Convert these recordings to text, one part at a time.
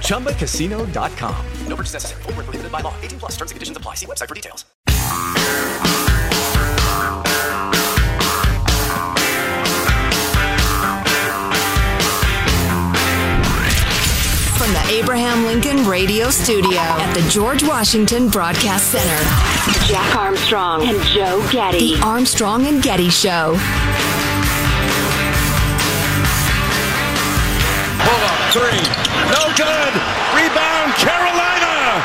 ChumbaCasino.com. No purchase necessary. Full prohibited by law. 18 plus terms and conditions apply. See website for details. From the Abraham Lincoln Radio Studio at the George Washington Broadcast Center, Jack Armstrong and Joe Getty. The Armstrong and Getty Show. Three. No good. Rebound, Carolina.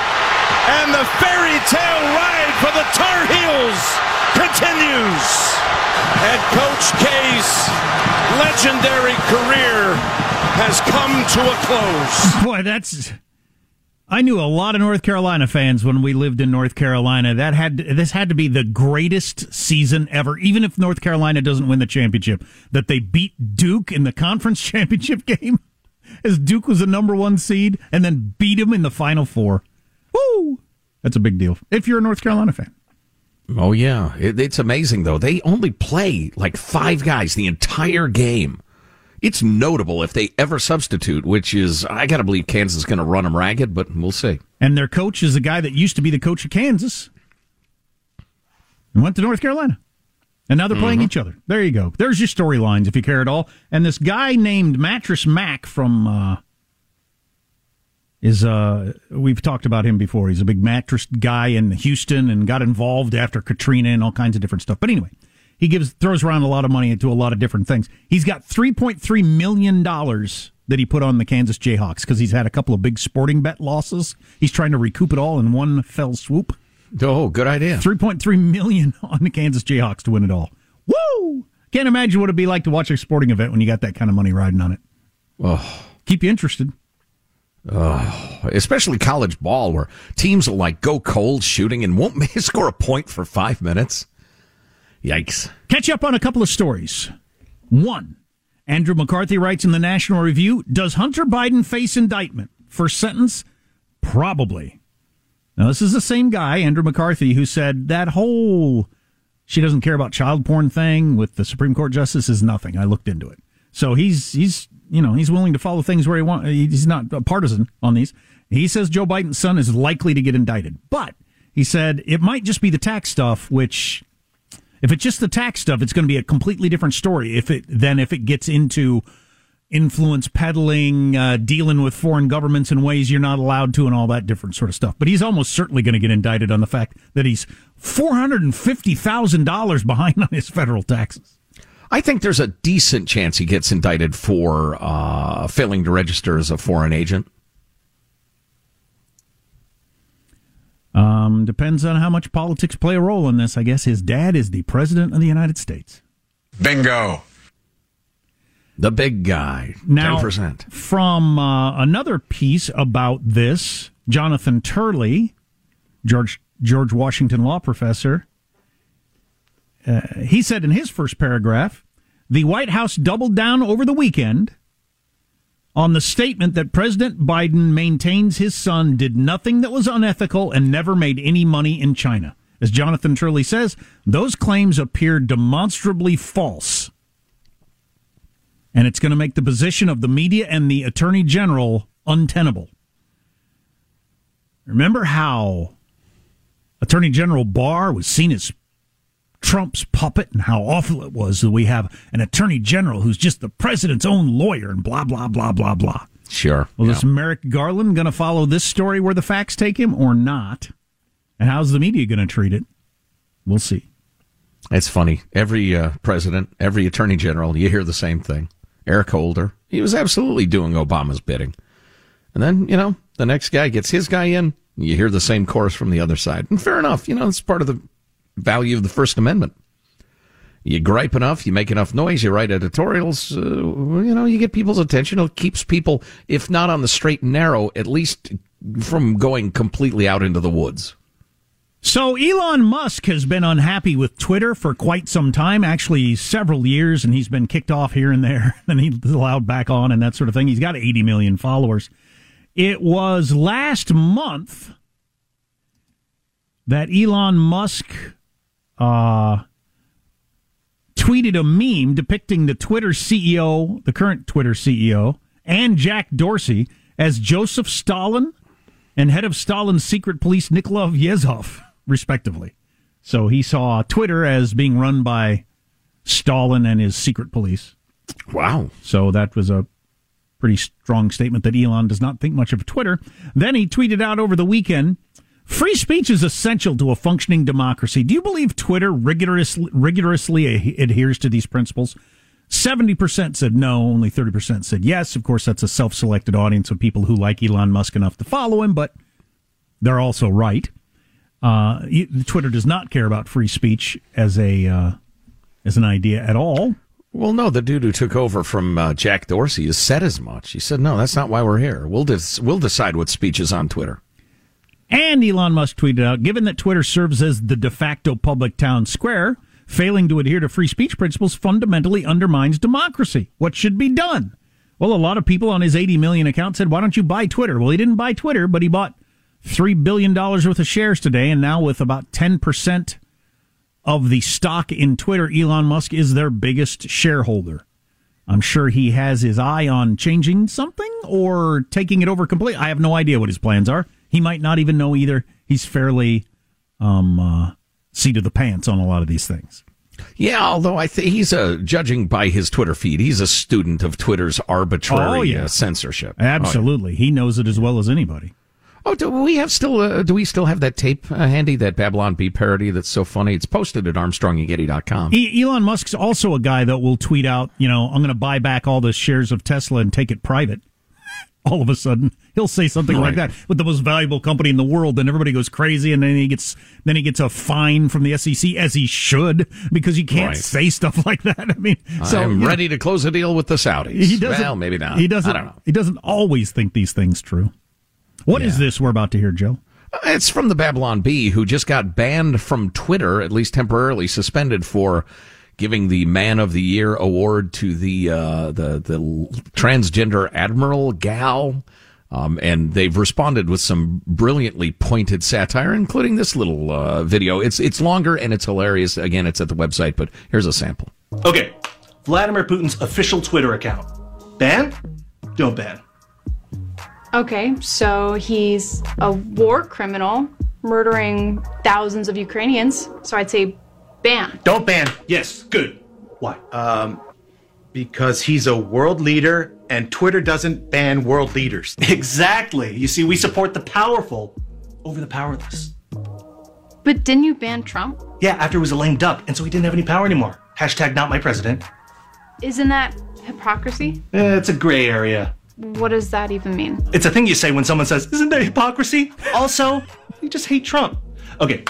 And the fairy tale ride for the Tar Heels continues. And Coach K's legendary career has come to a close. Boy, that's. I knew a lot of North Carolina fans when we lived in North Carolina. That had this had to be the greatest season ever. Even if North Carolina doesn't win the championship, that they beat Duke in the conference championship game, as Duke was the number one seed, and then beat him in the final four. Woo! That's a big deal if you're a North Carolina fan. Oh yeah, it, it's amazing though. They only play like five guys the entire game. It's notable if they ever substitute, which is I got to believe Kansas is going to run them ragged, but we'll see. And their coach is a guy that used to be the coach of Kansas and went to North Carolina. And now they're playing Mm-hmm. each other. There you go. There's your storylines if you care at all. And this guy named Mattress Mac from uh, is uh we've talked about him before. He's a big mattress guy in Houston and got involved after Katrina and all kinds of different stuff. But anyway, he gives throws around a lot of money into a lot of different things. He's got 3.3 million dollars that he put on the Kansas Jayhawks because he's had a couple of big sporting bet losses. He's trying to recoup it all in one fell swoop. Oh, good idea. 3.3 million on the Kansas Jayhawks to win it all. Woo! Can't imagine what it'd be like to watch a sporting event when you got that kind of money riding on it. Oh. Keep you interested. Oh, especially college ball where teams will like go cold shooting and won't score a point for five minutes. Yikes. Catch up on a couple of stories. One, Andrew McCarthy writes in the National Review Does Hunter Biden face indictment? First sentence, probably. Now, this is the same guy, Andrew McCarthy, who said that whole she doesn't care about child porn thing with the Supreme Court justice is nothing. I looked into it. So he's, he's, you know, he's willing to follow things where he wants. He's not a partisan on these. He says Joe Biden's son is likely to get indicted, but He said it might just be the tax stuff, which if it's just the tax stuff, it's going to be a completely different story. If it then if it gets into influence peddling, uh, dealing with foreign governments in ways you're not allowed to, and all that different sort of stuff. But he's almost certainly going to get indicted on the fact that he's four hundred and fifty thousand dollars behind on his federal taxes. I think there's a decent chance he gets indicted for uh, failing to register as a foreign agent. Um, depends on how much politics play a role in this. I guess his dad is the president of the United States. Bingo. The big guy. Now, 10%. from uh, another piece about this, Jonathan Turley, George George Washington law professor, uh, he said in his first paragraph, the White House doubled down over the weekend on the statement that President Biden maintains his son did nothing that was unethical and never made any money in China. As Jonathan Turley says, those claims appear demonstrably false. And it's going to make the position of the media and the attorney general untenable. Remember how Attorney General Barr was seen as Trump's puppet and how awful it was that we have an attorney general who's just the president's own lawyer and blah, blah, blah, blah, blah. Sure. Well, yeah. is Merrick Garland going to follow this story where the facts take him or not? And how's the media going to treat it? We'll see. It's funny. Every uh, president, every attorney general, you hear the same thing. Eric Holder, he was absolutely doing Obama's bidding. And then, you know, the next guy gets his guy in, you hear the same chorus from the other side. And fair enough, you know, it's part of the value of the First Amendment. You gripe enough, you make enough noise, you write editorials, uh, you know, you get people's attention. It keeps people, if not on the straight and narrow, at least from going completely out into the woods. So Elon Musk has been unhappy with Twitter for quite some time, actually several years, and he's been kicked off here and there, and he's allowed back on and that sort of thing. He's got 80 million followers. It was last month that Elon Musk uh, tweeted a meme depicting the Twitter CEO, the current Twitter CEO, and Jack Dorsey as Joseph Stalin and head of Stalin's secret police Nikolai Yezhov, respectively. So he saw Twitter as being run by Stalin and his secret police. Wow. So that was a pretty strong statement that Elon does not think much of Twitter. Then he tweeted out over the weekend Free speech is essential to a functioning democracy. Do you believe Twitter rigorously, rigorously adheres to these principles? 70% said no, only 30% said yes. Of course, that's a self selected audience of people who like Elon Musk enough to follow him, but they're also right. Uh, Twitter does not care about free speech as a uh, as an idea at all. Well, no, the dude who took over from uh, Jack Dorsey has said as much. He said, "No, that's not why we're here. We'll dis- we'll decide what speech is on Twitter." And Elon Musk tweeted out, given that Twitter serves as the de facto public town square, failing to adhere to free speech principles fundamentally undermines democracy. What should be done? Well, a lot of people on his 80 million account said, why don't you buy Twitter? Well, he didn't buy Twitter, but he bought $3 billion worth of shares today. And now with about 10% of the stock in Twitter, Elon Musk is their biggest shareholder. I'm sure he has his eye on changing something or taking it over completely. I have no idea what his plans are. He might not even know either. He's fairly um, uh, seat of the pants on a lot of these things. Yeah, although I think he's a judging by his Twitter feed, he's a student of Twitter's arbitrary oh, yeah. uh, censorship. Absolutely, oh, yeah. he knows it as well as anybody. Oh, do we have still? Uh, do we still have that tape uh, handy? That Babylon Bee parody that's so funny. It's posted at ArmstrongandGetty.com. E- Elon Musk's also a guy that will tweet out, you know, I'm going to buy back all the shares of Tesla and take it private all of a sudden he'll say something right. like that with the most valuable company in the world and everybody goes crazy and then he gets then he gets a fine from the SEC as he should because you can't right. say stuff like that. I mean, so I'm ready know, to close a deal with the Saudis. He doesn't, well, maybe not. He doesn't. I don't know. He doesn't always think these things true. What yeah. is this we're about to hear, Joe? It's from the Babylon Bee, who just got banned from Twitter, at least temporarily suspended for giving the Man of the Year award to the uh, the the transgender admiral gal. Um, and they've responded with some brilliantly pointed satire, including this little uh, video. It's it's longer and it's hilarious. Again, it's at the website, but here's a sample. Okay, Vladimir Putin's official Twitter account. Ban? Don't ban. Okay, so he's a war criminal murdering thousands of Ukrainians. So I'd say ban. Don't ban. Yes, good. Why? Um, because he's a world leader and Twitter doesn't ban world leaders. Exactly. You see, we support the powerful over the powerless. But didn't you ban Trump? Yeah, after he was a lame duck, and so he didn't have any power anymore. Hashtag not my president. Isn't that hypocrisy? Eh, it's a gray area. What does that even mean? It's a thing you say when someone says, Isn't that hypocrisy? Also, you just hate Trump. Okay.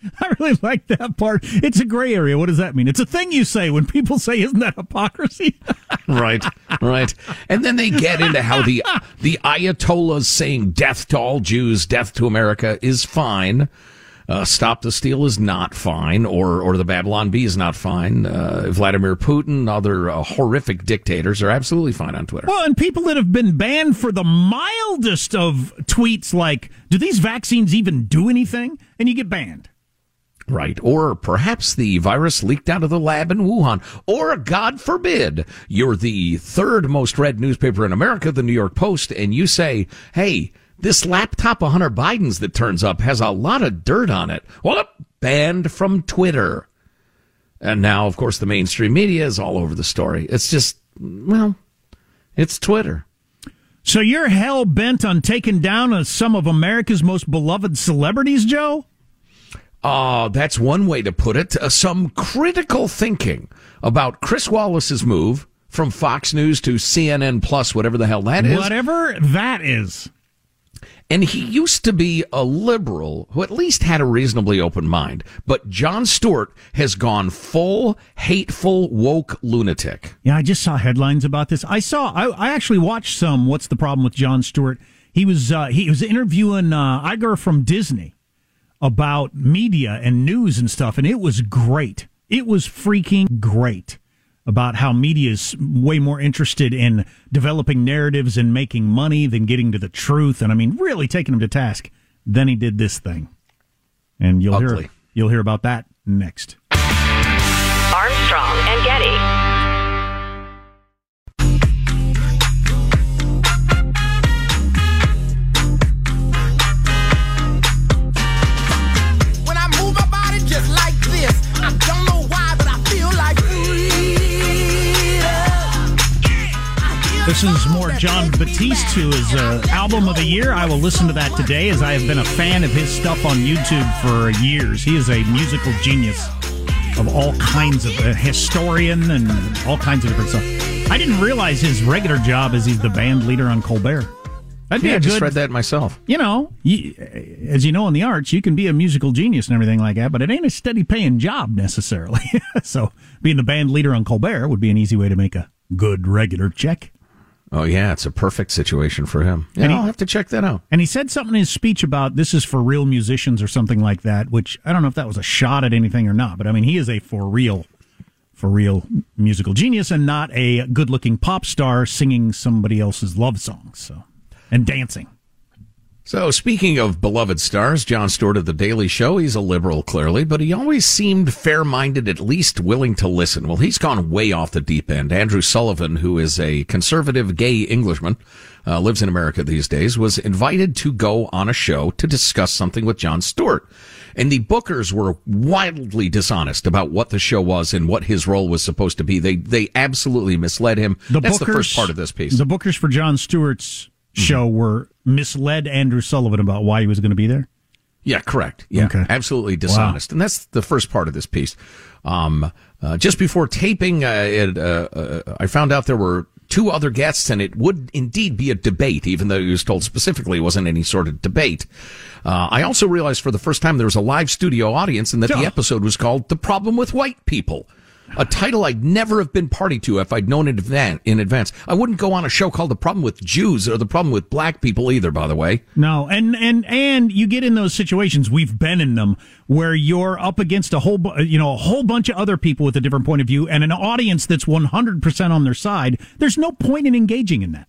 I really like that part. It's a gray area. What does that mean? It's a thing you say when people say, "Isn't that hypocrisy?" right, right. And then they get into how the the Ayatollahs saying "death to all Jews, death to America" is fine. Uh, Stop the Steal is not fine, or or the Babylon Bee is not fine. Uh, Vladimir Putin, other uh, horrific dictators are absolutely fine on Twitter. Well, and people that have been banned for the mildest of tweets, like "Do these vaccines even do anything?" and you get banned. Right. Or perhaps the virus leaked out of the lab in Wuhan. Or, God forbid, you're the third most read newspaper in America, the New York Post, and you say, hey, this laptop of Hunter Biden's that turns up has a lot of dirt on it. Well, banned from Twitter. And now, of course, the mainstream media is all over the story. It's just, well, it's Twitter. So you're hell bent on taking down some of America's most beloved celebrities, Joe? Uh, that's one way to put it. Uh, some critical thinking about Chris Wallace's move from Fox News to CNN Plus, whatever the hell that is. Whatever that is. And he used to be a liberal who at least had a reasonably open mind. But Jon Stewart has gone full hateful woke lunatic. Yeah, I just saw headlines about this. I saw, I, I actually watched some What's the Problem with Jon Stewart? He was, uh, he was interviewing uh, Iger from Disney about media and news and stuff, and it was great. It was freaking great about how media is way more interested in developing narratives and making money than getting to the truth. And I mean, really taking him to task. Then he did this thing, and you'll Ugly. hear you'll hear about that next. Armstrong and Getty. This is more Jon Batiste, who is uh, album of the year. I will listen to that today, as I have been a fan of his stuff on YouTube for years. He is a musical genius of all kinds of a historian and all kinds of different stuff. I didn't realize his regular job is he's the band leader on Colbert. That'd be yeah, a I just good- read that myself. You know, you, as you know in the arts, you can be a musical genius and everything like that, but it ain't a steady paying job necessarily. so, being the band leader on Colbert would be an easy way to make a good regular check. Oh yeah, it's a perfect situation for him. Yeah, And he- I'll have to check that out. And he said something in his speech about this is for real musicians or something like that, which I don't know if that was a shot at anything or not, but I mean, he is a for real, for real musical genius and not a good looking pop star singing somebody else's love songs. So, and dancing. So, speaking of beloved stars, Jon Stewart of The Daily Show, he's a liberal, clearly, but he always seemed fair minded, at least willing to listen. Well, he's gone way off the deep end. Andrew Sullivan, who is a conservative gay Englishman, uh, lives in America these days, was invited to go on a show to discuss something with Jon Stewart. And the bookers were wildly dishonest about what the show was and what his role was supposed to be. They they absolutely misled him. The That's bookers, the first part of this piece. The bookers for Jon Stewart's show were misled Andrew Sullivan about why he was going to be there. Yeah, correct. Yeah, Okay. absolutely dishonest, and that's the first part of this piece. Um, uh, just before taping, uh, it, uh, uh, I found out there were two other guests, and it would indeed be a debate, even though he was told specifically it wasn't any sort of debate. Uh, I also realized for the first time there was a live studio audience, and that the episode was called "The Problem with White People." A title I'd never have been party to if I'd known it. In advance, I wouldn't go on a show called "The Problem with Jews" or "The Problem with Black People" either. By the way, No, and and and you get in those situations. We've been in them where you're up against a whole, you know, a whole bunch of other people with a different point of view, and an audience that's 100 percent on their side. There's no point in engaging in that.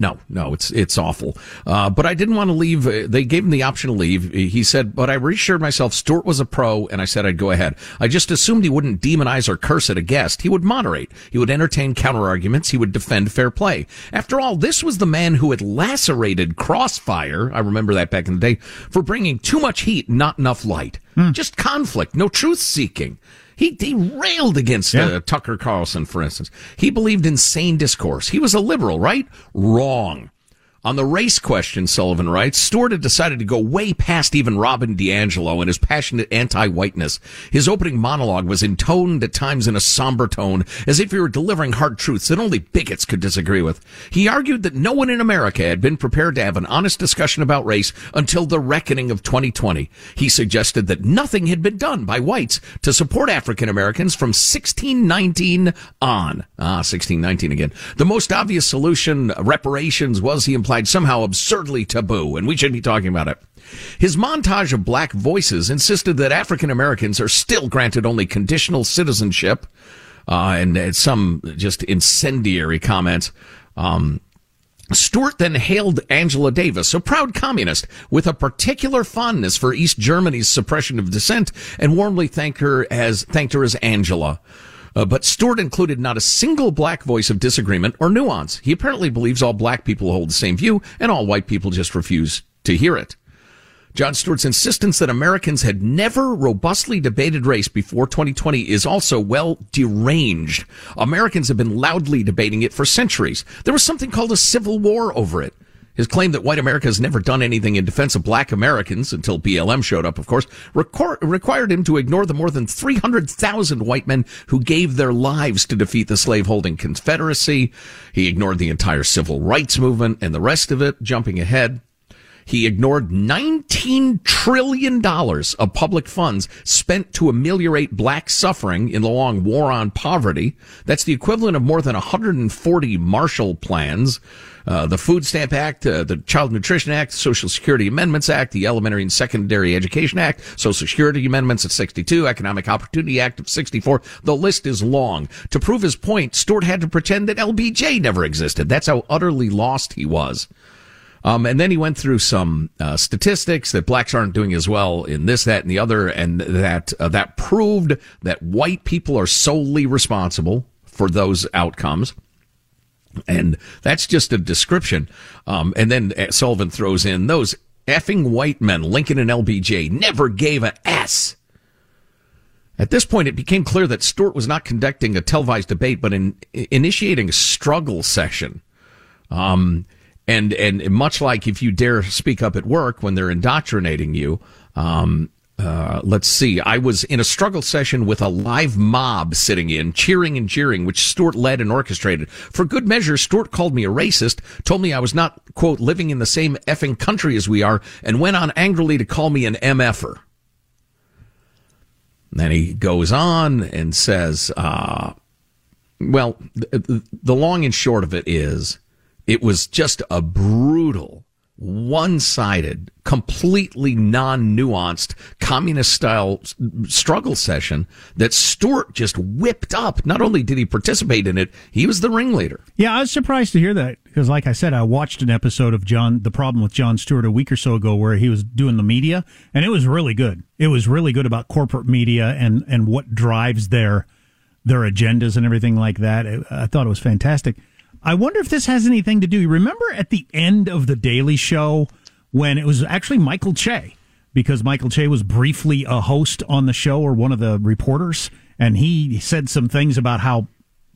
No, no, it's it's awful. Uh, but I didn't want to leave. Uh, They gave him the option to leave. He said, but I reassured myself Stewart was a pro, and I said I'd go ahead. I just assumed he wouldn't demonize or curse at a guest. He would moderate. He would entertain counter arguments. He would defend fair play. After all, this was the man who had lacerated Crossfire. I remember that back in the day for bringing too much heat, not enough light. Just conflict, no truth seeking. He, he railed against uh, Tucker Carlson, for instance. He believed in sane discourse. He was a liberal, right? Wrong. On the race question, Sullivan writes, Stewart had decided to go way past even Robin DiAngelo and his passionate anti-whiteness. His opening monologue was intoned at times in a somber tone, as if he were delivering hard truths that only bigots could disagree with. He argued that no one in America had been prepared to have an honest discussion about race until the reckoning of 2020. He suggested that nothing had been done by whites to support African Americans from 1619 on. Ah, 1619 again. The most obvious solution, reparations, was he implied somehow absurdly taboo, and we should be talking about it. His montage of black voices insisted that African Americans are still granted only conditional citizenship, uh, and, and some just incendiary comments. Um, Stewart then hailed Angela Davis, a proud communist, with a particular fondness for East Germany's suppression of dissent, and warmly thanked her as thanked her as Angela. Uh, but Stewart included not a single black voice of disagreement or nuance. He apparently believes all black people hold the same view, and all white people just refuse to hear it. Jon Stewart's insistence that Americans had never robustly debated race before 2020 is also well deranged. Americans have been loudly debating it for centuries. There was something called a civil war over it. His claim that white America has never done anything in defense of black Americans until BLM showed up, of course, record, required him to ignore the more than 300,000 white men who gave their lives to defeat the slaveholding Confederacy. He ignored the entire civil rights movement and the rest of it, jumping ahead. He ignored $19 trillion of public funds spent to ameliorate black suffering in the long war on poverty. That's the equivalent of more than 140 Marshall plans. Uh, the Food Stamp Act, uh, the Child Nutrition Act, Social Security Amendments Act, the Elementary and Secondary Education Act, Social Security Amendments of 62, Economic Opportunity Act of 64. The list is long. To prove his point, Stewart had to pretend that LBJ never existed. That's how utterly lost he was. Um, and then he went through some uh, statistics that blacks aren't doing as well in this, that, and the other, and that uh, that proved that white people are solely responsible for those outcomes. And that's just a description. Um, and then Sullivan throws in those effing white men, Lincoln and LBJ, never gave an S. At this point, it became clear that Stewart was not conducting a televised debate, but in, initiating a struggle session. Um, and and much like if you dare speak up at work when they're indoctrinating you, um, uh, let's see. I was in a struggle session with a live mob sitting in, cheering and jeering, which Stewart led and orchestrated. For good measure, Stewart called me a racist, told me I was not, quote, living in the same effing country as we are, and went on angrily to call me an MFer. Then he goes on and says, uh, well, the long and short of it is, it was just a brutal, one-sided, completely non-nuanced communist style struggle session that Stewart just whipped up. Not only did he participate in it, he was the ringleader. Yeah, I was surprised to hear that because, like I said, I watched an episode of John, the problem with Jon Stewart a week or so ago, where he was doing the media, and it was really good. It was really good about corporate media and and what drives their their agendas and everything like that. I thought it was fantastic. I wonder if this has anything to do. Remember at the end of the Daily Show when it was actually Michael Che, because Michael Che was briefly a host on the show or one of the reporters, and he said some things about how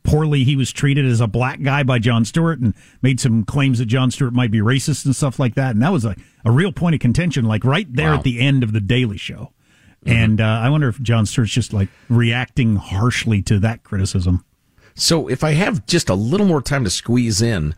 poorly he was treated as a black guy by Jon Stewart and made some claims that Jon Stewart might be racist and stuff like that. And that was a, a real point of contention, like right there wow. at the end of the Daily Show. Mm-hmm. And uh, I wonder if Jon Stewart's just like reacting harshly to that criticism. So if I have just a little more time to squeeze in,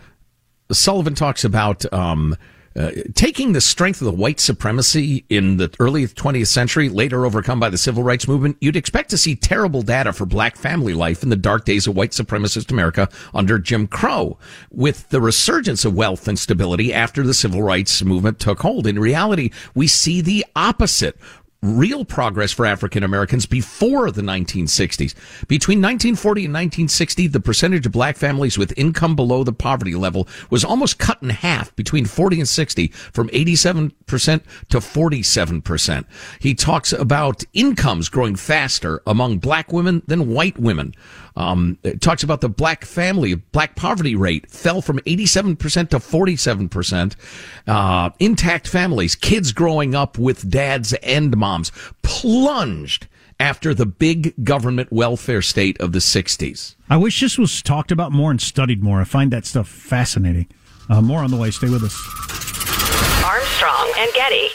Sullivan talks about um, uh, taking the strength of the white supremacy in the early 20th century, later overcome by the civil rights movement. You'd expect to see terrible data for black family life in the dark days of white supremacist America under Jim Crow, with the resurgence of wealth and stability after the civil rights movement took hold. In reality, we see the opposite real progress for African Americans before the 1960s. Between 1940 and 1960, the percentage of black families with income below the poverty level was almost cut in half between 40 and 60 from 87% to 47%. He talks about incomes growing faster among black women than white women. Um, it talks about the black family, black poverty rate fell from 87% to 47%. Uh, intact families, kids growing up with dads and moms plunged after the big government welfare state of the 60s. I wish this was talked about more and studied more. I find that stuff fascinating. Uh, more on the way. Stay with us. Armstrong and Getty.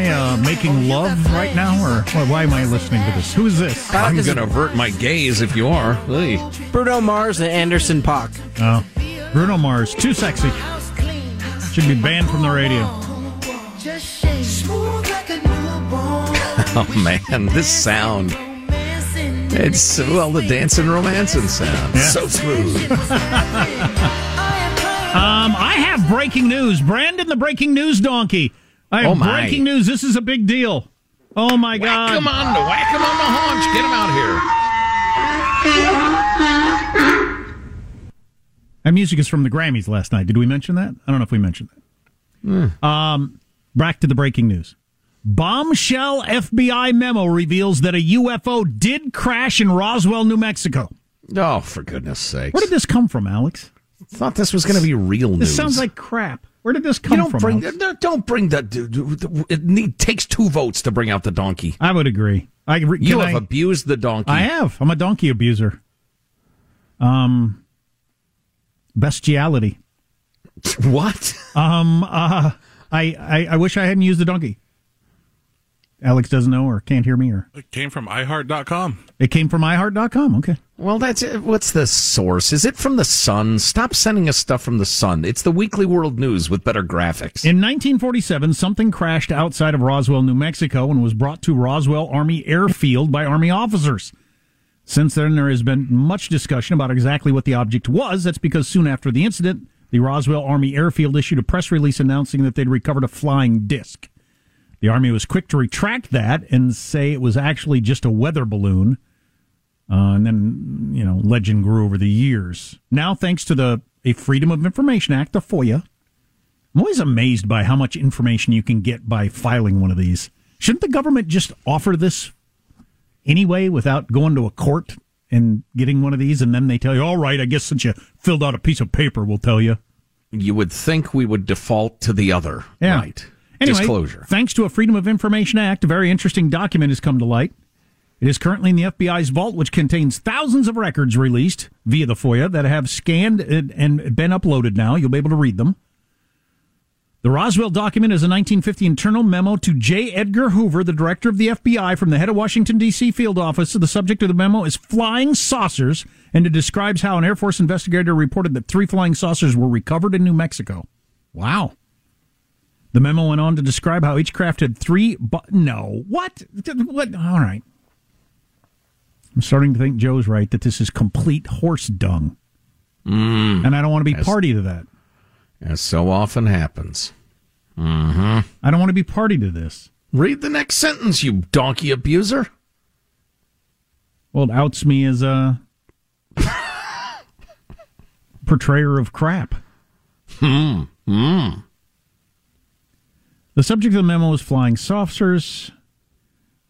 I uh, making love right now, or why, why am I listening to this? Who is this? I'm going to avert my gaze if you are. Hey. Bruno Mars and Anderson Paak. Oh, Bruno Mars, too sexy. Should be banned from the radio. Oh man, this sound. It's well the dancing romancing sound. Yeah. So smooth. Um, I have breaking news. Brandon, the breaking news donkey. I have Oh, my. breaking news. This is a big deal. Oh my God! Come on, whack him on the haunch. Get him out here. That music is from the Grammys last night. Did we mention that? I don't know if we mentioned that. Um, back to the breaking news. Bombshell FBI memo reveals that a UFO did crash in Roswell, New Mexico. Oh, for goodness sakes. Where did this come from, Alex? Thought this was going to be real news. This sounds like crap. Where did this come you don't from? bring no, don't bring the. dude, dude, It need, takes two votes to bring out the donkey. I would agree. I You have I- abused the donkey. I have. I'm a donkey abuser. Um, bestiality. What? Um. Uh. I, I. I wish I hadn't used the donkey. Alex doesn't know or can't hear me or It came from iHeart.com. it came from iHeart.com. Okay. Well, that's it. What's the source? Is it from the Sun? Stop sending us stuff from the Sun. It's the Weekly World News with better graphics. In 1947, something crashed outside of Roswell, New Mexico, and was brought to Roswell Army Airfield by Army officers. Since then, there has been much discussion about exactly what the object was. That's because soon after the incident, the Roswell Army Airfield issued a press release announcing that they'd recovered a flying disc. The Army was quick to retract that and say it was actually just a weather balloon. Uh, and then, you know, legend grew over the years. Now, thanks to the a Freedom of Information Act, the FOIA, I'm always amazed by how much information you can get by filing one of these. Shouldn't the government just offer this anyway without going to a court and getting one of these? And then they tell you, all right, I guess since you filled out a piece of paper, we'll tell you. You would think we would default to the other. Yeah. Right. Anyway, Disclosure. thanks to a Freedom of Information Act, a very interesting document has come to light. It is currently in the FBI's vault, which contains thousands of records released via the FOIA that have scanned and, and been uploaded now. You'll be able to read them. The Roswell document is a 1950 internal memo to J. Edgar Hoover, the director of the FBI, from the head of Washington, D.C. field office. The subject of the memo is flying saucers, and it describes how an Air Force investigator reported that three flying saucers were recovered in New Mexico. Wow. The memo went on to describe how each craft had three. Bu- no, what? What? All right. I'm starting to think Joe's right that this is complete horse dung, Mm. and I don't want to be As- party to that. As so often happens. Mm-hmm. I don't want to be party to this. Read the next sentence, you donkey abuser. Well, it outs me as a portrayer of crap. Hmm. Hmm. The subject of the memo is flying saucers.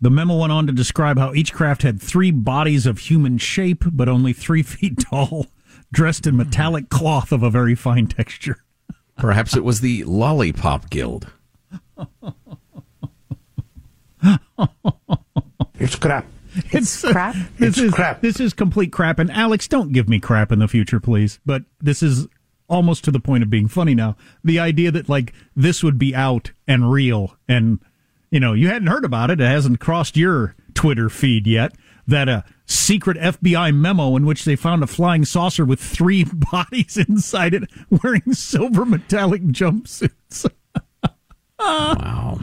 The memo went on to describe how each craft had three bodies of human shape, but only three feet tall, dressed in metallic cloth of a very fine texture. Perhaps it was the Lollipop Guild. It's crap. It's crap. This is crap. This is complete crap. And Alex, don't give me crap in the future, please. But this is almost to the point of being funny now. The idea that like this would be out and real, and you know you hadn't heard about it. It hasn't crossed your Twitter feed yet. That a secret FBI memo in which they found a flying saucer with three bodies inside it, wearing silver metallic jumpsuits. wow.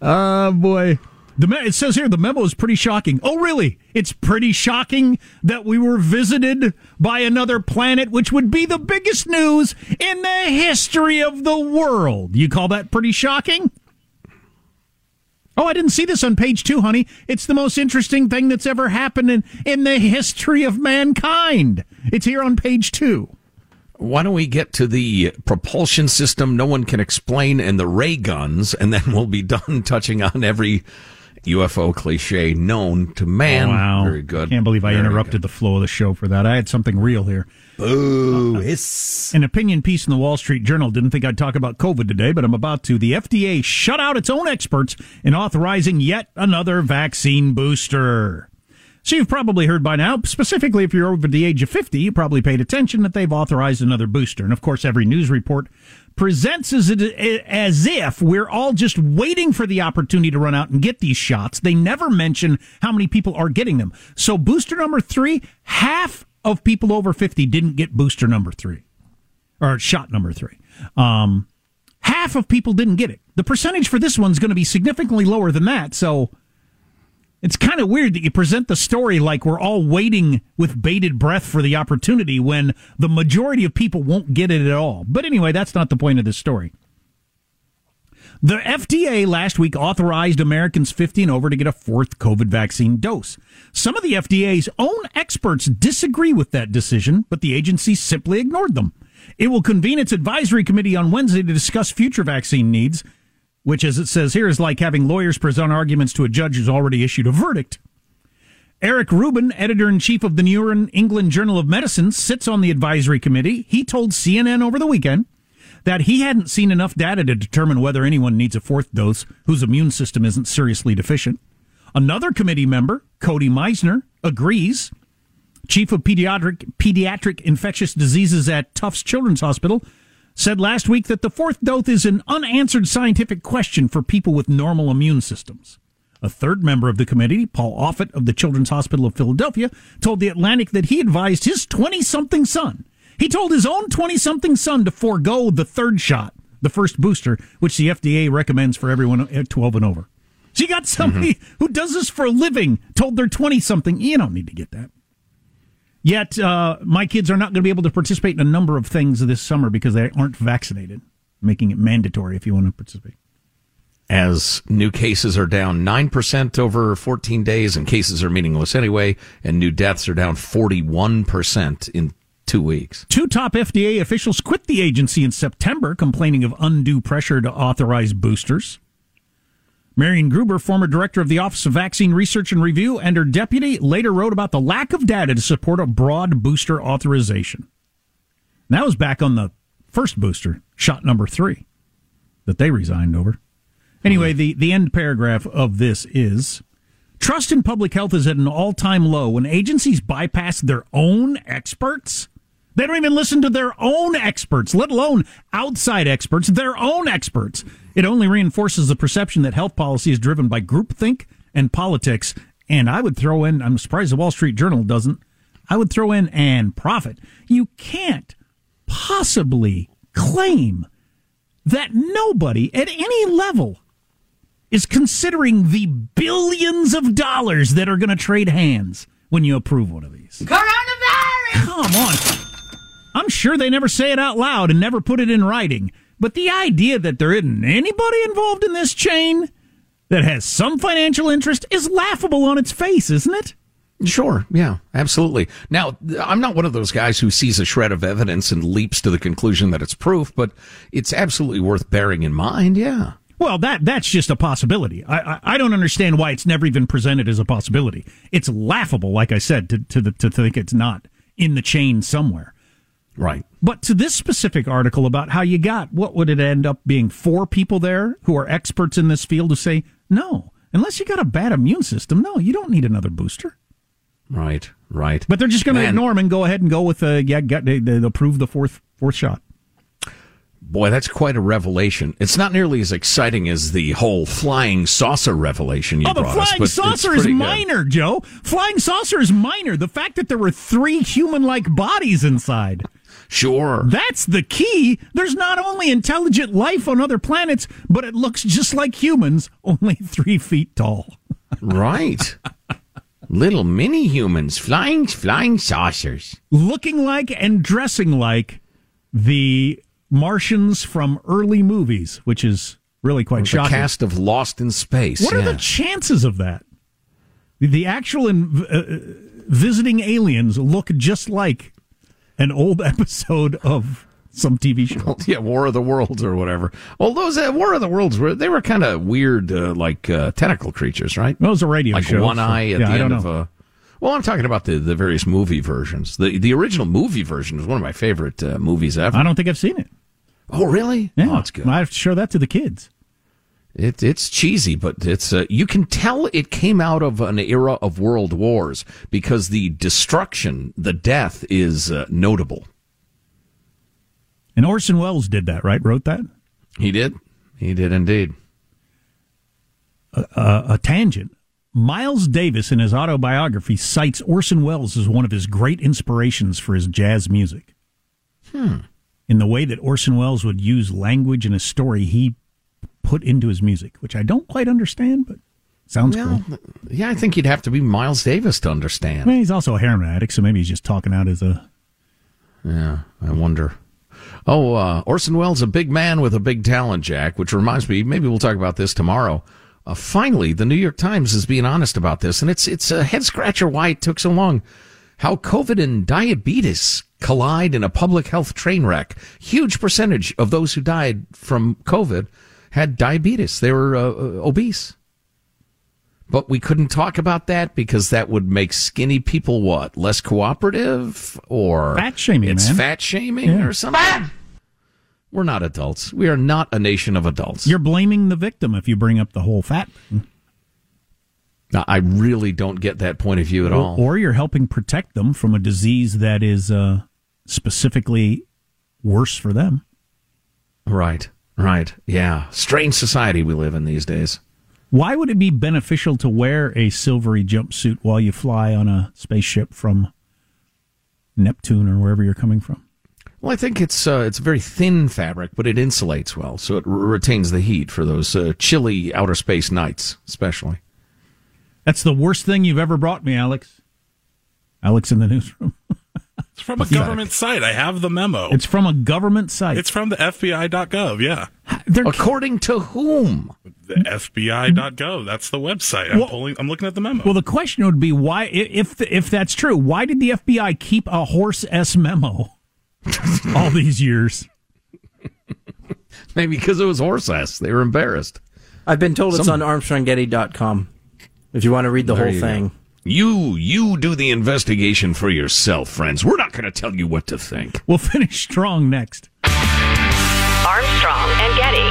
Oh boy. The me- it says here the memo is pretty shocking. Oh, really? It's pretty shocking that we were visited by another planet, which would be the biggest news in the history of the world. You call that pretty shocking? Oh, I didn't see this on page two, honey. It's the most interesting thing that's ever happened in, in the history of mankind. It's here on page two. Why don't we get to the propulsion system no one can explain and the ray guns, and then we'll be done touching on every UFO cliche known to man. Oh, wow. Very good. Can't believe I Very interrupted the flow of the show for that. I had something real here. Boo. Uh, hiss. An opinion piece in the Wall Street Journal didn't think I'd talk about COVID today, but I'm about to. The FDA shut out its own experts in authorizing yet another vaccine booster. So you've probably heard by now, specifically if you're over the age of 50, you probably paid attention that they've authorized another booster. And of course, every news report presents as, as if we're all just waiting for the opportunity to run out and get these shots. They never mention how many people are getting them. So booster number three, half of people over 50 didn't get booster number three or shot number three. Um, half of people didn't get it. The percentage for this one's going to be significantly lower than that. So it's kind of weird that you present the story like we're all waiting with bated breath for the opportunity when the majority of people won't get it at all. But anyway, that's not the point of this story. The FDA last week authorized Americans 50 and over to get a fourth COVID vaccine dose. Some of the FDA's own experts disagree with that decision, but the agency simply ignored them. It will convene its advisory committee on Wednesday to discuss future vaccine needs which, as it says here, is like having lawyers present arguments to a judge who's already issued a verdict. Eric Rubin, editor in chief of the New England Journal of Medicine, sits on the advisory committee. He told CNN over the weekend that he hadn't seen enough data to determine whether anyone needs a fourth dose whose immune system isn't seriously deficient. Another committee member, Cody Meissner, agrees. Chief of pediatric pediatric infectious diseases at Tufts Children's Hospital said last week that the fourth dose is an unanswered scientific question for people with normal immune systems. A third member of the committee, Paul Offit of the Children's Hospital of Philadelphia, told The Atlantic that he advised his 20 something son. He told his own 20 something son to forego the third shot, the first booster, which the FDA recommends for everyone at 12 and over. So you got somebody mm-hmm. who does this for a living told their 20 something, you don't need to get that. Yet, uh, my kids are not going to be able to participate in a number of things this summer because they aren't vaccinated, making it mandatory if you want to participate. As new cases are down 9% over 14 days, and cases are meaningless anyway, and new deaths are down 41% in two weeks. Two top FDA officials quit the agency in September, complaining of undue pressure to authorize boosters. Marion Gruber, former director of the Office of Vaccine Research and Review, and her deputy later wrote about the lack of data to support a broad booster authorization. And that was back on the first booster, shot number three, that they resigned over. Anyway, oh, the, the end paragraph of this is trust in public health is at an all time low when agencies bypass their own experts. They don't even listen to their own experts, let alone outside experts, their own experts. It only reinforces the perception that health policy is driven by groupthink and politics. And I would throw in, I'm surprised the Wall Street Journal doesn't, I would throw in and profit. You can't possibly claim that nobody at any level is considering the billions of dollars that are going to trade hands when you approve one of these. Coronavirus! Come on. I'm sure they never say it out loud and never put it in writing. But the idea that there isn't anybody involved in this chain that has some financial interest is laughable on its face, isn't it? Sure. Yeah, absolutely. Now, I'm not one of those guys who sees a shred of evidence and leaps to the conclusion that it's proof, but it's absolutely worth bearing in mind. Yeah. Well, that that's just a possibility. I, I, I don't understand why it's never even presented as a possibility. It's laughable, like I said, to to, the, to think it's not in the chain somewhere. Right. But to this specific article about how you got, what would it end up being? Four people there who are experts in this field who say, no, unless you got a bad immune system, no, you don't need another booster. Right, right. But they're just going to ignore them and go ahead and go with, uh, yeah, get, they, they'll approve the fourth, fourth shot. Boy, that's quite a revelation. It's not nearly as exciting as the whole flying saucer revelation you oh, the brought flying us. saucer is minor, good. Joe. Flying saucer is minor. The fact that there were three human-like bodies inside. Sure. That's the key. There's not only intelligent life on other planets, but it looks just like humans, only three feet tall. right. Little mini humans, flying flying saucers. Looking like and dressing like the Martians from early movies, which is really quite the shocking. cast of Lost in Space. What are the chances of that? The actual in, uh, visiting aliens look just like an old episode of some TV show. yeah, War of the Worlds or whatever. Well, those uh, War of the Worlds were they were kind of weird, uh, like uh, tentacle creatures, right? Those are radio shows. like show, one so- eye at yeah, the I end of a. Well, I'm talking about the, the various movie versions. The the original movie version is one of my favorite uh, movies ever. I don't think I've seen it. Oh, really? Yeah, Oh, it's good. I have to show that to the kids. It, it's cheesy, but it's uh, you can tell it came out of an era of world wars because the destruction, the death is uh, notable. And Orson Welles did that, right? Wrote that. He did. He did indeed. Uh, a tangent. Miles Davis, in his autobiography, cites Orson Welles as one of his great inspirations for his jazz music. Hmm. In the way that Orson Welles would use language in a story he put into his music, which I don't quite understand, but sounds Well, cool. Yeah, I think you'd have to be Miles Davis to understand. I mean, he's also a heroin addict, so maybe he's just talking out as a. Yeah, I wonder. Oh, uh, Orson Welles, a big man with a big talent, Jack, which reminds me, maybe we'll talk about this tomorrow. Uh, finally, the New York Times is being honest about this, and it's it's a head scratcher why it took so long. How COVID and diabetes collide in a public health train wreck. Huge percentage of those who died from COVID had diabetes. They were uh, uh, obese. But we couldn't talk about that because that would make skinny people what? Less cooperative or Fat shaming, It's man. fat shaming Yeah. or something. We're not adults. We are not a nation of adults. You're blaming the victim if you bring up the whole fat. Now, I really don't get that point of view at all. Or, or you're helping protect them from a disease that is uh, specifically worse for them. Right, right. Yeah. Strange society we live in these days. Why would it be beneficial to wear a silvery jumpsuit while you fly on a spaceship from Neptune or wherever you're coming from? Well, I think it's uh, it's a very thin fabric, but it insulates well, so it r- retains the heat for those uh, chilly outer space nights, especially. That's the worst thing you've ever brought me, Alex. Alex in the newsroom. It's from a government site. I have the memo. It's from a government site. It's from the FBI.gov. Yeah. According to whom? The FBI.gov. That's the website. I'm Well- pulling. I'm looking at the memo. Well, the question would be why, if if that's true, why did the FBI keep a horse s memo all these years? Maybe because it was horse ass. They were embarrassed. I've been told it's Some- on ArmstrongGetty.com. If you want to read the There whole thing. go. You you do the investigation for yourself, friends. We're not going to tell you what to think. We'll finish strong next. Armstrong and Getty.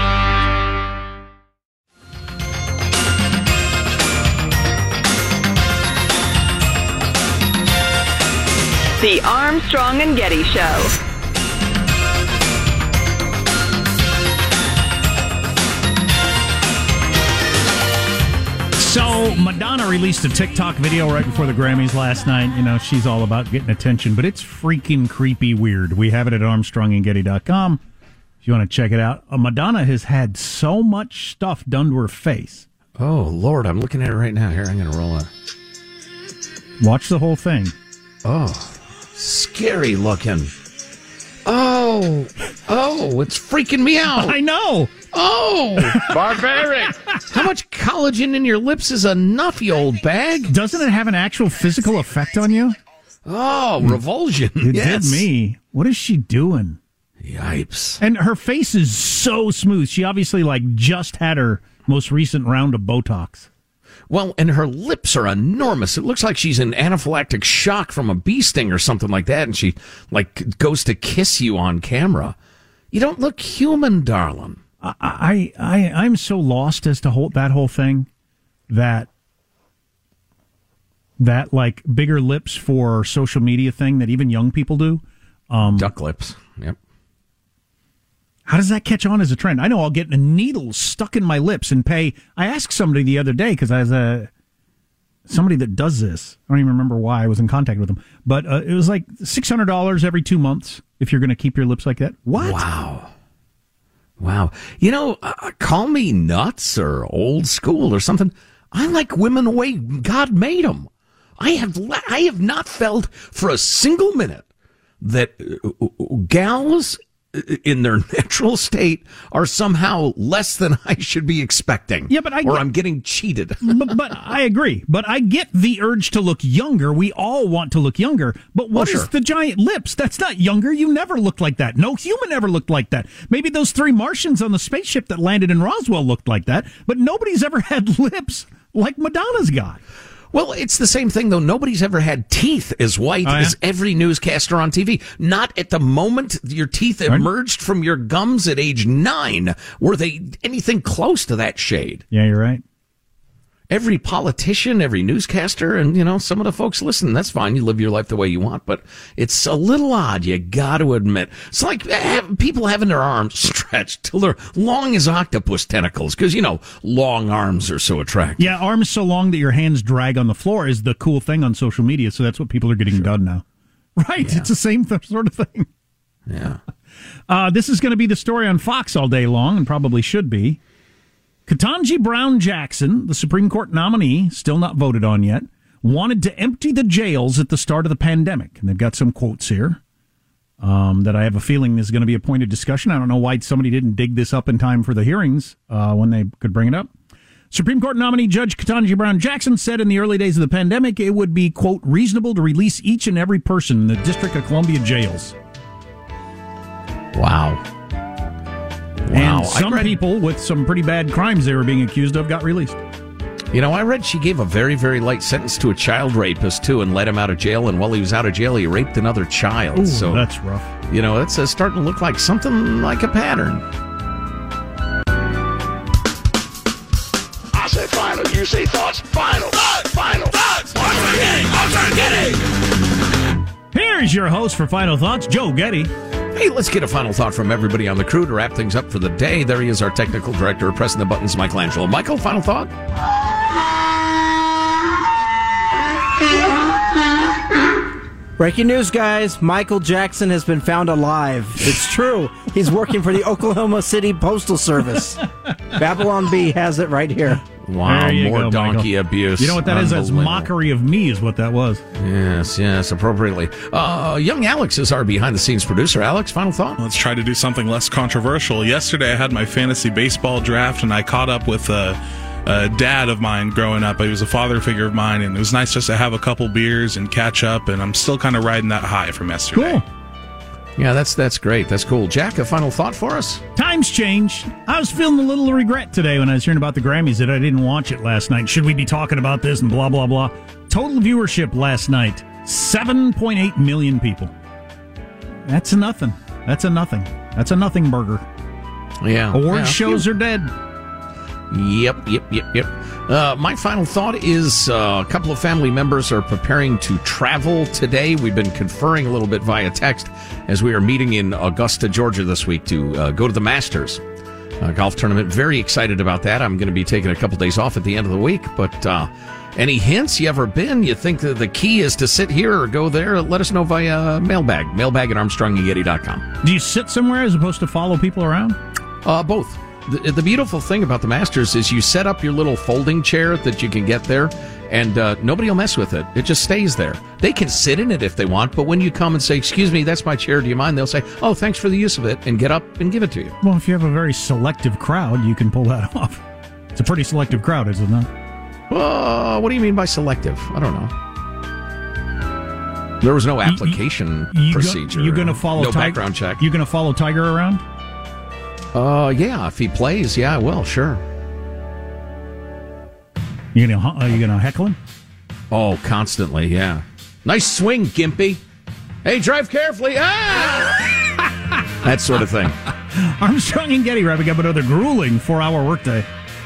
The Armstrong and Getty Show. So Madonna released a TikTok video right before the Grammys last night. You know, she's all about getting attention, but it's freaking creepy weird. We have it at armstrongandgetty.com if you want to check it out. Uh, Madonna has had so much stuff done to her face. Oh Lord, I'm looking at it right now. Here, I'm going to roll it. Watch the whole thing. Oh, scary looking. Oh, oh, it's freaking me out. I know. Oh, barbaric. How much collagen in your lips is enough, you old bag? Doesn't it have an actual physical effect on you? Oh, revulsion. It yes. did me. What is she doing? Yipes. And her face is so smooth. She obviously like just had her most recent round of Botox. Well, and her lips are enormous. It looks like she's in anaphylactic shock from a bee sting or something like that, and she like goes to kiss you on camera. You don't look human, darling. I, I, I I'm so lost as to whole, that whole thing that that like bigger lips for social media thing that even young people do. Um, Duck lips. Yep. How does that catch on as a trend? I know I'll get a needle stuck in my lips and pay. I asked somebody the other day because I was a somebody that does this. I don't even remember why I was in contact with them, but uh, it was like six hundred dollars every two months if you're going to keep your lips like that. What? Wow. Wow. You know, uh, call me nuts or old school or something. I like women the way God made them. I have I have not felt for a single minute that uh, uh, gals uh, in their natural state are somehow less than I should be expecting. Yeah, but I or get- I'm getting cheated. but, but I agree. But I get the urge to look younger. We all want to look younger. But what is Oh, sure. the giant lips? That's not younger. You never looked like that. No human ever looked like that. Maybe those three Martians on the spaceship that landed in Roswell looked like that. But nobody's ever had lips like Madonna's got. Well, it's the same thing though. Nobody's ever had teeth as white Oh, yeah? as every newscaster on TV. Not at the moment your teeth emerged from your gums at age nine. Were they anything close to that shade? Yeah, you're right. Every politician, every newscaster, and you know, some of the folks listen. That's fine. You live your life the way you want, but it's a little odd. You got to admit. It's like have, people having their arms stretched till they're long as octopus tentacles, because you know, long arms are so attractive. Yeah, arms so long that your hands drag on the floor is the cool thing on social media. So that's what people are getting done now. Right. It's the same th- sort of thing. Yeah. Uh, this is going to be the story on Fox all day long, and probably should be. Ketanji Brown Jackson, the Supreme Court nominee, still not voted on yet, wanted to empty the jails at the start of the pandemic. And they've got some quotes here um, that I have a feeling is going to be a point of discussion. I don't know why somebody didn't dig this up in time for the hearings uh, when they could bring it up. Supreme Court nominee Judge Ketanji Brown Jackson said in the early days of the pandemic it would be, quote, reasonable to release each and every person in the District of Columbia jails. Wow. And Wow. I some read- people with some pretty bad crimes they were being accused of got released. You know, I read she gave a very, very light sentence to a child rapist too, and let him out of jail. And while he was out of jail, he raped another child. Ooh, so that's rough. You know, it's uh, starting to look like something like a pattern. I say final, you say thoughts. Final, thoughts, final, thoughts. Armstrong Getty, Armstrong Getty. Here's your host for Final Thoughts, Joe Getty. Hey, let's get a final thought from everybody on the crew to wrap things up for the day. There he is, our technical director, pressing the buttons, Michelangelo. Michael, final thought? Breaking news, guys. Michael Jackson has been found alive. It's true. He's working for the Oklahoma City Postal Service. Babylon Bee has it right here. Wow, more go, donkey Michael. abuse. You know what that is? That's mockery of me, is what that was. Yes, yes, appropriately. Uh, young Alex is our behind the scenes producer. Alex, final thought? Let's try to do something less controversial. Yesterday, I had my fantasy baseball draft, and I caught up with a, a dad of mine growing up. He was a father figure of mine, and it was nice just to have a couple beers and catch up. And I'm still kind of riding that high from yesterday. Cool. Yeah, that's that's great. That's cool. Jack, a final thought for us? Times change. I was feeling a little regret today when I was hearing about the Grammys that I didn't watch it last night. Should we be talking about this and blah, blah, blah? Total viewership last night 7.8 million people. That's a nothing. That's a nothing. That's a nothing burger. Yeah. Award yeah. shows are dead. Yep, yep, yep, yep. Uh, my final thought is uh, a couple of family members are preparing to travel today. We've been conferring a little bit via text as we are meeting in Augusta, Georgia this week to uh, go to the Masters uh, golf tournament. Very excited about that. I'm going to be taking a couple days off at the end of the week, but uh, any hints you ever been? You think that the key is to sit here or go there? Let us know via mailbag, mailbag at armstrongandgetty.com. Do you sit somewhere as opposed to follow people around? Uh, both. The, the beautiful thing about the Masters is you set up your little folding chair that you can get there, and uh, nobody will mess with it. It just stays there. They can sit in it if they want, but when you come and say, "Excuse me, that's my chair. Do you mind?" They'll say, "Oh, thanks for the use of it," and get up and give it to you. Well, if you have a very selective crowd, you can pull that off. It's a pretty selective crowd, is it not? Uh, what do you mean by selective? I don't know. There was no application You procedure. you're going to follow no Tiger? background check. You're going to follow Tiger around? Uh, yeah. If he plays, yeah, I will. Sure. You to are you going to heckle him? Oh, constantly. Yeah. Nice swing, Gimpy. Hey, drive carefully. Ah! that sort of thing. Armstrong and Getty wrapping up another grueling four-hour workday.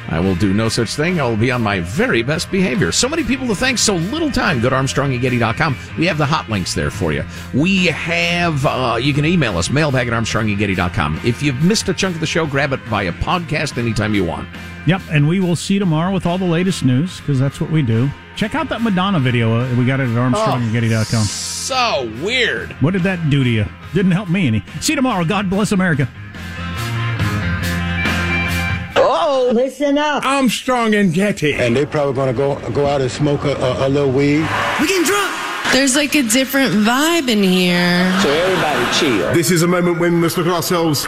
I will do no such thing. I will be on my very best behavior. So many people to thank, so little time. Go to armstrongandgetty.com. We have the hot links there for you. We have, uh, you can email us, mailbag at armstrongandgetty.com. If you've missed a chunk of the show, grab it via podcast anytime you want. Yep, and we will see you tomorrow with all the latest news because that's what we do. Check out that Madonna video. Uh, we got it at ArmstrongandGetty.com. So weird. What did that do to you? Didn't help me any. See you tomorrow. God bless America. Listen up. Armstrong and Getty. And they probably going to go go out and smoke a, a, a little weed. We getting drunk. There's like a different vibe in here. So everybody chill. This is a moment when we must look at ourselves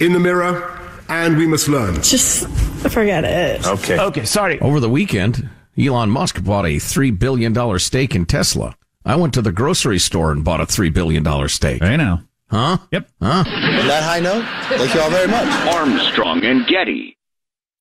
in the mirror and we must learn. Just forget it. Okay. Okay, sorry. Over the weekend, Elon Musk bought a $3 billion stake in Tesla. I went to the grocery store and bought a $3 billion stake. I know. Huh? Yep. Huh? On that high note, thank you all very much. Armstrong and Getty.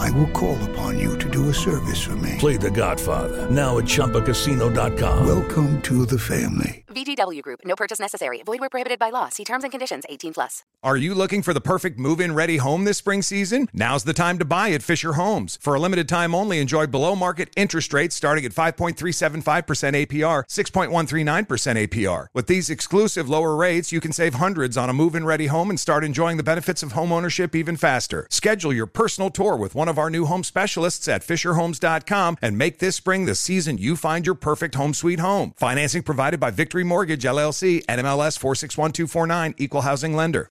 I will call upon you to do a service for me. Play The Godfather now at ChumbaCasino.com. Welcome to the family. VGW Group. No purchase necessary. Void where prohibited by law. See terms and conditions. 18 plus. Are you looking for the perfect move-in ready home this spring season? Now's the time to buy at Fisher Homes. For a limited time only, enjoy below market interest rates starting at 5.375% APR, 6.139% APR. With these exclusive lower rates, you can save hundreds on a move-in ready home and start enjoying the benefits of home ownership even faster. Schedule your personal tour with one of our new home specialists at fisherhomes.com and make this spring the season you find your perfect home sweet home. Financing provided by Victory Mortgage LLC, NMLS 461249, Equal Housing Lender.